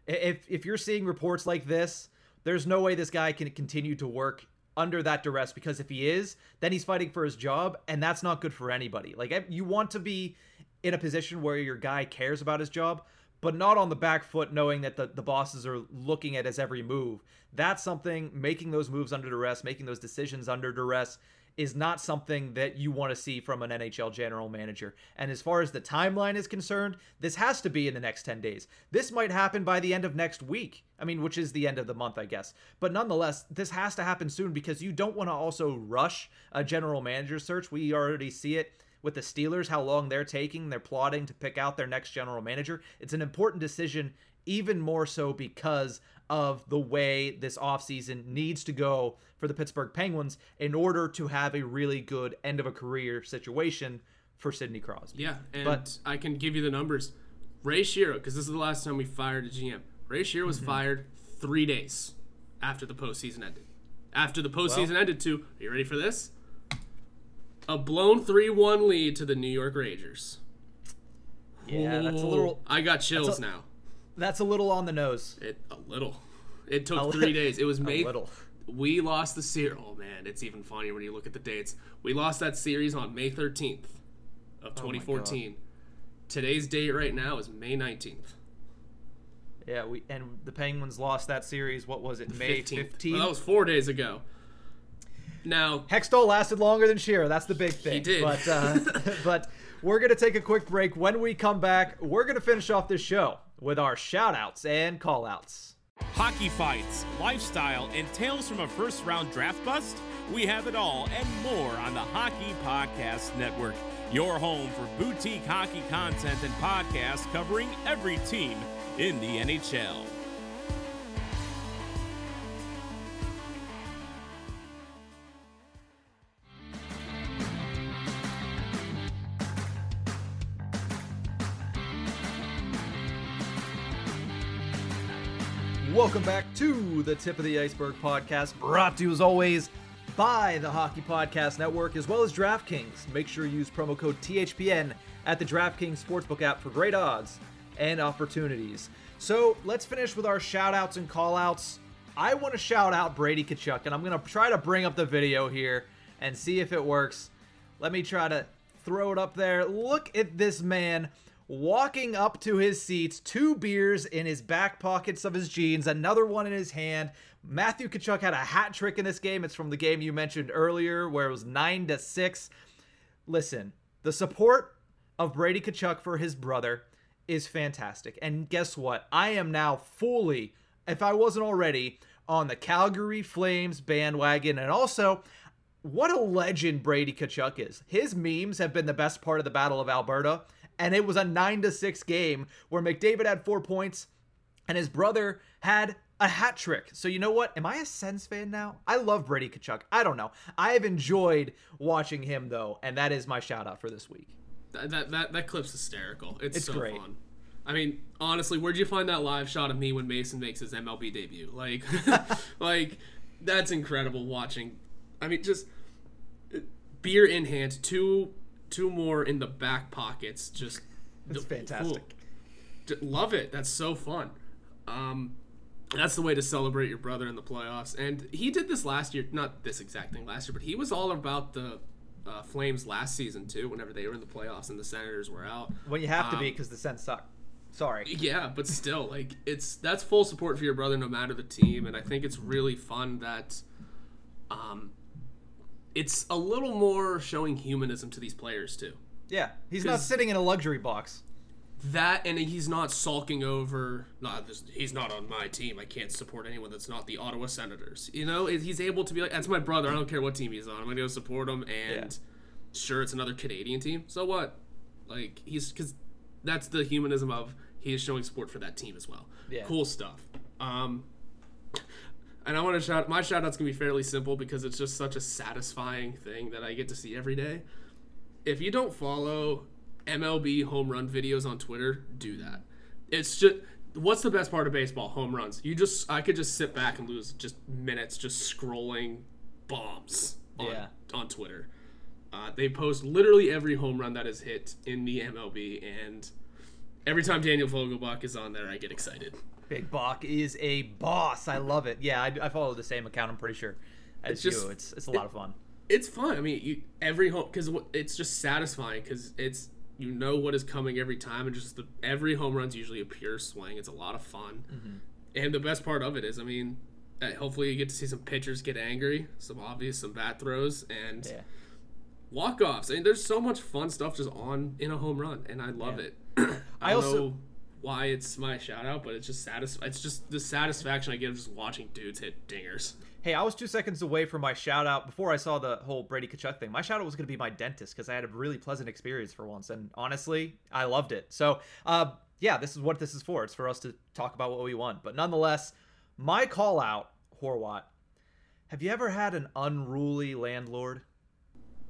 If if you're seeing reports like this, there's no way this guy can continue to work under that duress because if he is, then he's fighting for his job and that's not good for anybody. Like you want to be in a position where your guy cares about his job, but not on the back foot knowing that the, the bosses are looking at his every move. That's something making those moves under duress, making those decisions under duress is not something that you want to see from an NHL general manager. And as far as the timeline is concerned, this has to be in the next 10 days. This might happen by the end of next week. I mean, which is the end of the month, I guess. But nonetheless, this has to happen soon because you don't want to also rush a general manager search. We already see it with the Steelers, how long they're taking, they're plotting to pick out their next general manager. It's an important decision, even more so because of the way this offseason needs to go for the Pittsburgh Penguins in order to have a really good end of a career situation for Sidney Crosby. Yeah, and But- I can give you the numbers. Ray Shero, because this is the last time we fired a GM. Ray Shero Mm-hmm. was fired three days after the postseason ended. After the postseason ended, too. Are you ready for this? A blown 3 1 lead to the New York Rangers. Yeah, that's a little I got chills a- now. That's a little on the nose. It a little. It took A li- three days. It was A May. little. We lost the series. Oh man, it's even funnier when you look at the dates. We lost that series on May 13th Oh of 2014. Today's date right now is May 19th. Yeah, we and the Penguins lost that series. What was it? May 15th. 15th. Well, that was four days ago. Now, Hextall lasted longer than Shero. That's the big thing. He did. But uh, [LAUGHS] but we're gonna take a quick break. When we come back, we're gonna finish off this show with our shout outs and call outs. Hockey fights, lifestyle, and tales from a first round draft bust? We have it all and more on the Hockey Podcast Network, your home for boutique hockey content and podcasts covering every team in the NHL. Welcome back to the Tip of the Iceberg podcast, brought to you as always by the Hockey Podcast Network as well as DraftKings. Make sure you use promo code THPN at the DraftKings Sportsbook app for great odds and opportunities. So let's finish with our shout outs and call outs. I want to shout out Brady Tkachuk, and I'm going to try to bring up the video here and see if it works. Let me try to throw it up there. Look at this man walking up to his seats, two beers in his back pockets of his jeans, another one in his hand. Matthew Tkachuk had a hat trick in this game. It's from the game you mentioned earlier where it was 9 to 6. Listen, the support of Brady Tkachuk for his brother is fantastic. And guess what? I am now fully, if I wasn't already, on the Calgary Flames bandwagon. And also, what a legend Brady Tkachuk is. His memes have been the best part of the Battle of Alberta. And it was a 9 to 6 game where McDavid had four points and his brother had a hat trick. So you know what? Am I a Sens fan now? I love Brady Tkachuk. I don't know. I have enjoyed watching him though, and that is my shout out for this week. that that that, that clip's hysterical. It's, It's so great. fun. I mean, honestly, where'd you find that live shot of me when Mason makes his MLB debut? Like, [LAUGHS] like that's incredible watching. I mean, just uh, beer in hand, two two more in the back pockets. Just It's fantastic. Love it. That's so fun. Um, that's the way to celebrate your brother in the playoffs. And he did this last year, not this exact thing last year, but he was all about the uh, Flames last season too. Whenever they were in the playoffs and the Senators were out. Well, you have to be Um, because the Sens suck. Sorry. Yeah, but still, like it's that's full support for your brother, no matter the team. And I think it's really fun that Um, it's a little more showing humanism to these players too. Yeah, he's not sitting in a luxury box. That and he's not sulking over. Nah, this, he's not on my team. I can't support anyone that's not the Ottawa Senators. You know, he's able to be like, "That's my brother. I don't care what team he's on. I'm gonna go support him." And sure, it's another Canadian team. So what? Like he's because that's the humanism of he is showing support for that team as well. Yeah. Cool stuff. Um, and I want to shout my shout out's gonna be fairly simple because it's just such a satisfying thing that I get to see every day. If you don't follow MLB home run videos on Twitter, do that. It's just what's the best part of baseball? Home runs. You just I could just sit back and lose just minutes just scrolling bombs on Yeah. on Twitter. Uh, they post literally every home run that is hit in the MLB, and every time Daniel Vogelbach is on there, I get excited. Big Bach is a boss. I love it. Yeah, I, I follow the same account. I'm pretty sure as It's just- you. It's it's a lot of fun. It's fun. I mean, you every home because it's just satisfying because it's you know what is coming every time, and just the every home run's usually a pure swing. It's a lot of fun, Mm-hmm. and the best part of it is, I mean, uh, hopefully you get to see some pitchers get angry, some obvious some bat throws, and Yeah. walk offs. I mean, there's so much fun stuff just on in a home run, and I love Yeah. it. I [COUGHS] I also- know why it's my shout out, but it's just satis- It's just the satisfaction I get of just watching dudes hit dingers. Hey, I was two seconds away from my shout out before I saw the whole Brady Tkachuk thing. My shout out was going to be my dentist because I had a really pleasant experience for once, and honestly, I loved it. So, uh, yeah, this is what this is for. It's for us to talk about what we want. But nonetheless, my call out, Horwat. Have you ever had an unruly landlord?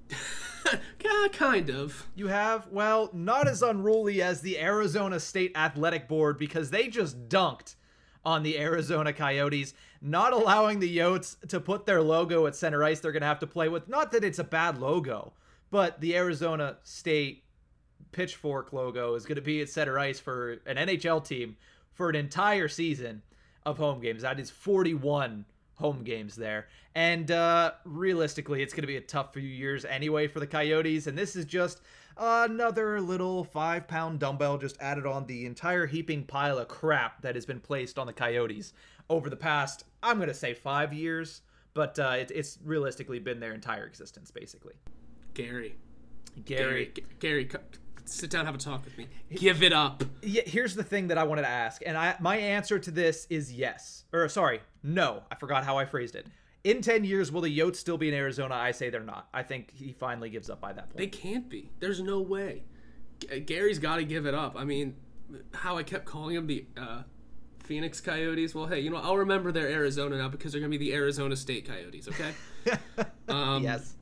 [LAUGHS] [LAUGHS] yeah, kind of. You have? Well, not as unruly as the Arizona State Athletic Board because they just dunked on the Arizona Coyotes, not allowing the Yotes to put their logo at center ice they're going to have to play with. Not that it's a bad logo, but the Arizona State pitchfork logo is going to be at center ice for an NHL team for an entire season of home games. That is 41 home games there. And uh, realistically, it's going to be a tough few years anyway for the Coyotes. And this is just another little five pound dumbbell just added on the entire heaping pile of crap that has been placed on the Coyotes over the past, I'm going to say five years. But uh, it, it's realistically been their entire existence, basically. Gary. Gary. Gary, Gary, sit down, have a talk with me. Give it up. Yeah, here's the thing that I wanted to ask, and I my answer to this is yes, or sorry, no. I forgot how I phrased it. In ten years, will the Yotes still be in Arizona? I say they're not. I think he finally gives up by that point. They can't be. There's no way. G- Gary's got to give it up. I mean, how I kept calling them the uh, Phoenix Coyotes. Well, hey, you know, I'll remember they're Arizona now because they're going to be the Arizona State Coyotes, okay? [LAUGHS] um, yes.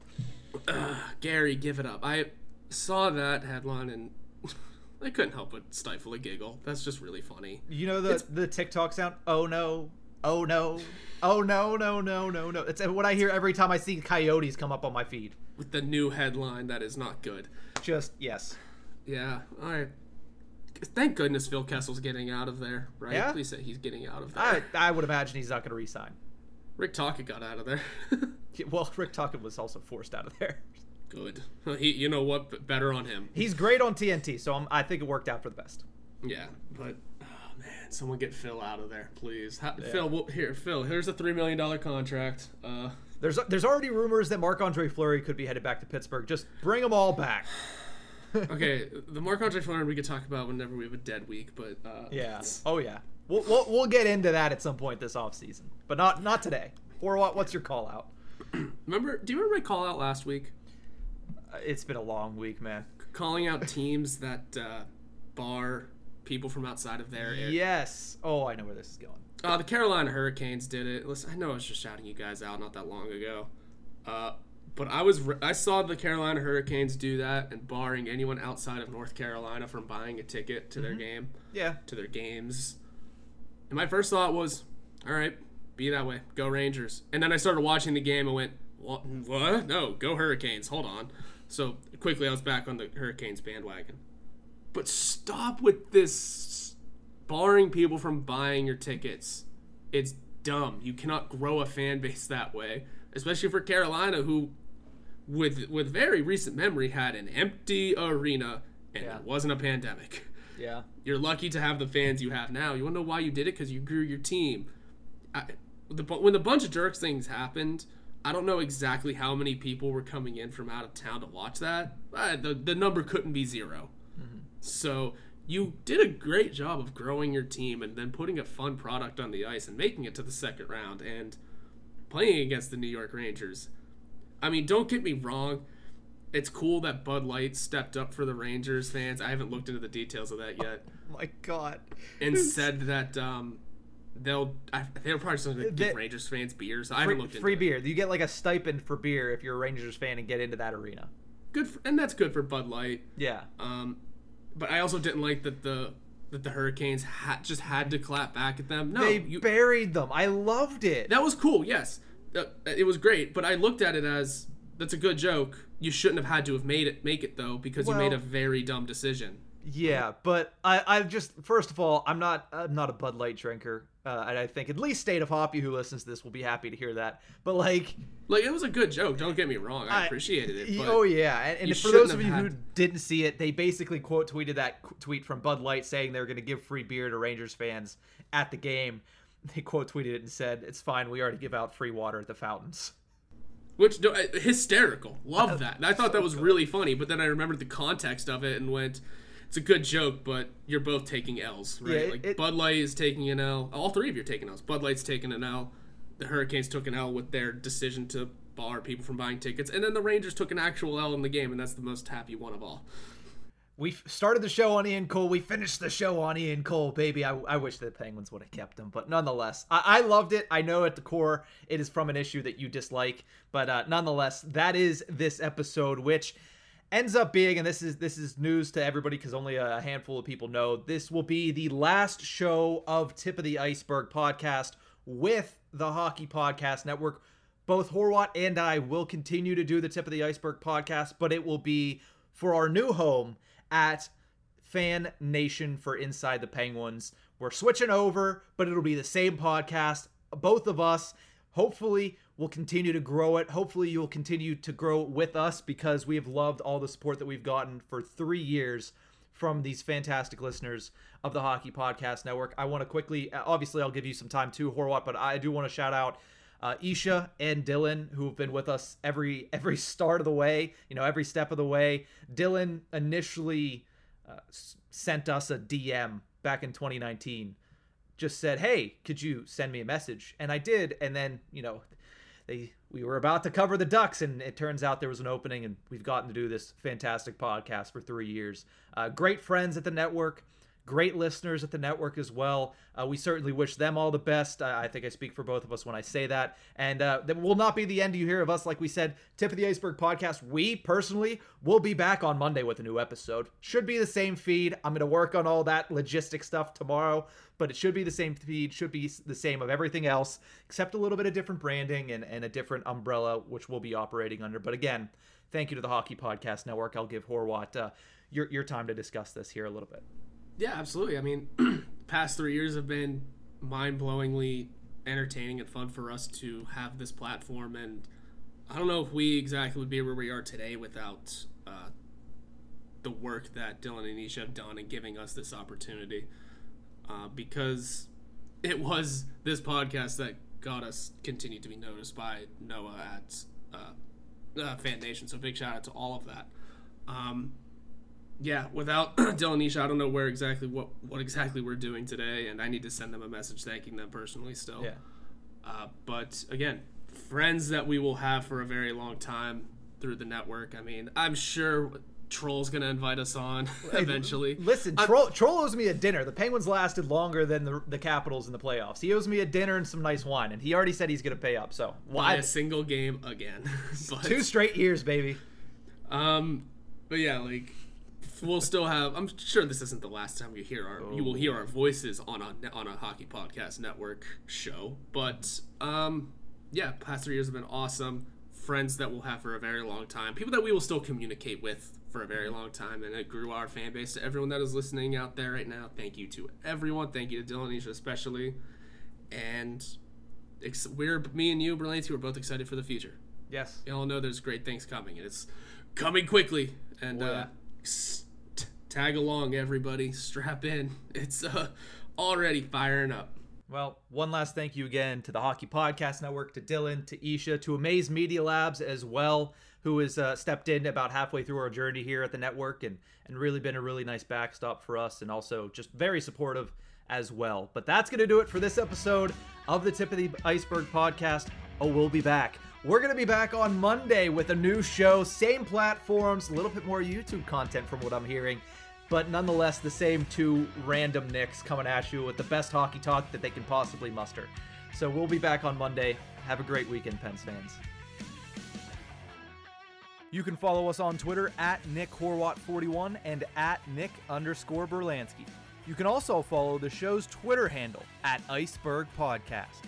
Gary, give it up. I saw that headline and [LAUGHS] I couldn't help but stifle a giggle. That's just really funny. You know the the TikTok sound? Oh no. Oh no. Oh no, no, no, no, no. It's what I hear every time I see coyotes come up on my feed. With the new headline, that is not good. Just yes. Yeah, all right. Thank goodness Phil Kessel's getting out of there, right? Yeah? Please say he's getting out of there. I I would imagine he's not going to resign. Rick Tocchet got out of there. [LAUGHS] Well, Rick Tocchet was also forced out of there. Good. He, you know what? Better on him. He's great on TNT, so I'm, I think it worked out for the best. Yeah, but man, someone get Phil out of there, please. How, Phil, well, here, Phil. Here's a three million dollar contract. Uh, There's there's already rumors that Marc Andre Fleury could be headed back to Pittsburgh. Just bring them all back. [SIGHS] okay, [LAUGHS] the Marc Andre Fleury we could talk about whenever we have a dead week, but uh, Yeah. Oh yeah. We'll, we'll, we'll get into that at some point this offseason, but not not today. Or what? What's your call out? [CLEARS THROAT] Remember? Do you remember my call out last week? Uh, It's been a long week, man. Calling out teams that uh, bar people from outside of there. Yes. Oh, I know where this is going. Uh, the Carolina Hurricanes did it. Listen, I know I was just shouting you guys out not that long ago, uh, but I was re- I saw the Carolina Hurricanes do that and barring anyone outside of North Carolina from buying a ticket to their game, Yeah. to their games. And my first thought was, all right, be that way, go Rangers. And then I started watching the game and went, what? What? No, go Hurricanes. Hold on. So quickly, I was back on the Hurricanes bandwagon. But stop with this barring people from buying your tickets. It's dumb. You cannot grow a fan base that way, especially for Carolina, who, with with very recent memory, had an empty arena and Yeah. it wasn't a pandemic. Yeah. You're lucky to have the fans you have now. You want to know why you did it? Because you grew your team. I, the, when the bunch of jerks things happened, I don't know exactly how many people were coming in from out of town to watch that. The the number couldn't be 0 So you did a great job of growing your team and then putting a fun product on the ice and making it to the second round and playing against the New York Rangers. I mean, don't get me wrong. It's cool that Bud Light stepped up for the Rangers fans. I haven't looked into the details of that yet. My God. And said that um, they'll I, they're probably just to give Rangers fans beers. I haven't Free, looked into free it. beer. You get like a stipend for beer if you're a Rangers fan and get into that arena. Good, for, and that's good for Bud Light. Yeah. Um, but I also didn't like that the that the Hurricanes had just had to clap back at them. No, they you, buried them. I loved it. that was cool. Yes, Uh, it was great. But I looked at it as that's a good joke. You shouldn't have had to have made it make it though because you made a very dumb decision. Yeah, but I, I just first of all, I'm not I'm not a Bud Light drinker, uh, and I think at least State of Hoppy who listens to this will be happy to hear that. But like, Like it was a good joke. Don't get me wrong. I, I- appreciated it. But oh yeah, and, and for those of you have who didn't see it, they basically quote tweeted that tweet from Bud Light saying they're going to give free beer to Rangers fans at the game. They quote tweeted it and said, "It's fine, we already give out free water at the fountains." Which uh, hysterical. Love that. And I thought that was really funny, but then I remembered the context of it and went, "It's a good joke, but you're both taking L's, right? Yeah, it- like it- Bud Light is taking an L. All three of you are taking L's. Bud Light's taking an L. The Hurricanes took an L with their decision to bar people from buying tickets, and then the Rangers took an actual L in the game, and that's the most happy one of all. We started the show on Ian Cole. We finished the show on Ian Cole, baby. I, I wish the Penguins would have kept him, but nonetheless, I, I loved it. I know at the core it is from an issue that you dislike, but uh, nonetheless, that is this episode, which ends up being, and this is this is news to everybody because only a handful of people know. This will be the last show of Tip of the Iceberg podcast with the Hockey Podcast Network. Both Horwat and I will continue to do the Tip of the Iceberg podcast, but it will be for our new home at Fan Nation for Inside the Penguins. We're switching over, but it'll be the same podcast. Both of us, hopefully, will continue to grow it. Hopefully, you'll continue to grow with us because we have loved all the support that we've gotten for three years from these fantastic listeners of the Hockey Podcast Network. I want to quickly, obviously, I'll give you some time too, Horwat, but I do want to shout out uh, Isha and Dylan, who have been with us every every start of the way, you know, every step of the way. Dylan initially uh, sent us a DM back in 2019, just said, "Hey, could you send me a message?" And I did, and then you know, they we were about to cover the Ducks, and it turns out there was an opening, and we've gotten to do this fantastic podcast for three years. Uh, great friends at the network great listeners at the network as well. Uh, we certainly wish them all the best. Uh, I think I speak for both of us when I say that. And uh, that will not be the end you hear of us. Like we said, Tip of the Iceberg podcast, we personally will be back on Monday with a new episode. Should be the same feed. I'm going to work on all that logistic stuff tomorrow, but it should be the same feed, should be the same of everything else, except a little bit of different branding and, and a different umbrella, which we'll be operating under. But again, thank you to the Hockey Podcast Network. I'll give Horwat uh, your, your time to discuss this here a little bit. Yeah, absolutely. I mean, [CLEARS THROAT] past three years have been mind-blowingly entertaining and fun for us to have this platform, and I don't know if we exactly would be where we are today without uh, the work that Dylan and Isha have done in giving us this opportunity. Uh, because it was this podcast that got us continued to be noticed by Noah at uh, uh, Fan Nation. So big shout out to all of that. Um, yeah, without [CLEARS THROAT] Dylan Nisha, I don't know where exactly what what exactly we're doing today, and I need to send them a message thanking them personally still. Yeah. Uh, but again, friends that we will have for a very long time through the network. I mean, I'm sure Troll's gonna invite us on [LAUGHS] eventually. Listen, Troll, Troll owes me a dinner. The Penguins lasted longer than the, the Capitals in the playoffs. He owes me a dinner and some nice wine, and he already said he's going to pay up. So, why? a single game again. [LAUGHS] but, Two straight years, baby. Um, but yeah, like we'll still have. I'm sure this isn't the last time you hear our. You will hear our voices on a on a hockey podcast network show. But um, yeah, past three years have been awesome. Friends that we'll have for a very long time. People that we will still communicate with for a very long time, and it grew our fan base. To everyone that is listening out there right now, thank you to everyone. Thank you to Dylan Isha especially, and. ex- We're me and you, Berlanti, we're both excited for the future Yes. you all know there's great things coming and it's coming quickly and Oh, uh, tag along everybody strap in it's uh, already firing up Well, one last thank you again to the Hockey Podcast Network, to Dylan, to Isha, to Amaze Media Labs as well, who has uh, stepped in about halfway through our journey here at the network and, and really been a really nice backstop for us and also just very supportive as well. But that's going to do it for this episode of the Tip of the Iceberg podcast. Oh, we'll be back. We're going to be back on Monday with a new show, same platforms, a little bit more YouTube content from what I'm hearing but nonetheless, the same two random Nicks coming at you with the best hockey talk that they can possibly muster. So we'll be back on Monday. Have a great weekend, Pens fans. You can follow us on Twitter at Nick Horwat41 and at Nick underscore Berlansky. You can also follow the show's Twitter handle at Iceberg Podcast.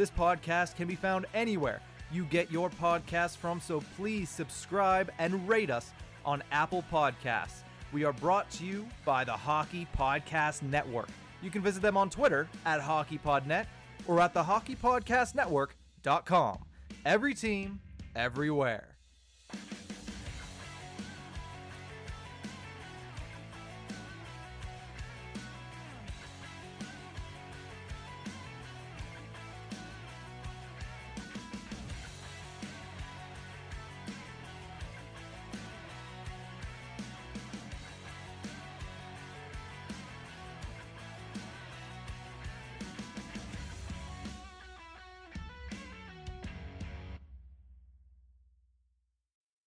This podcast can be found anywhere you get your podcasts from, so please subscribe and rate us on Apple Podcasts. We are brought to you by the Hockey Podcast Network. You can visit them on Twitter at HockeyPodNet or at thehockeypodcastnetwork.com. Every team, everywhere.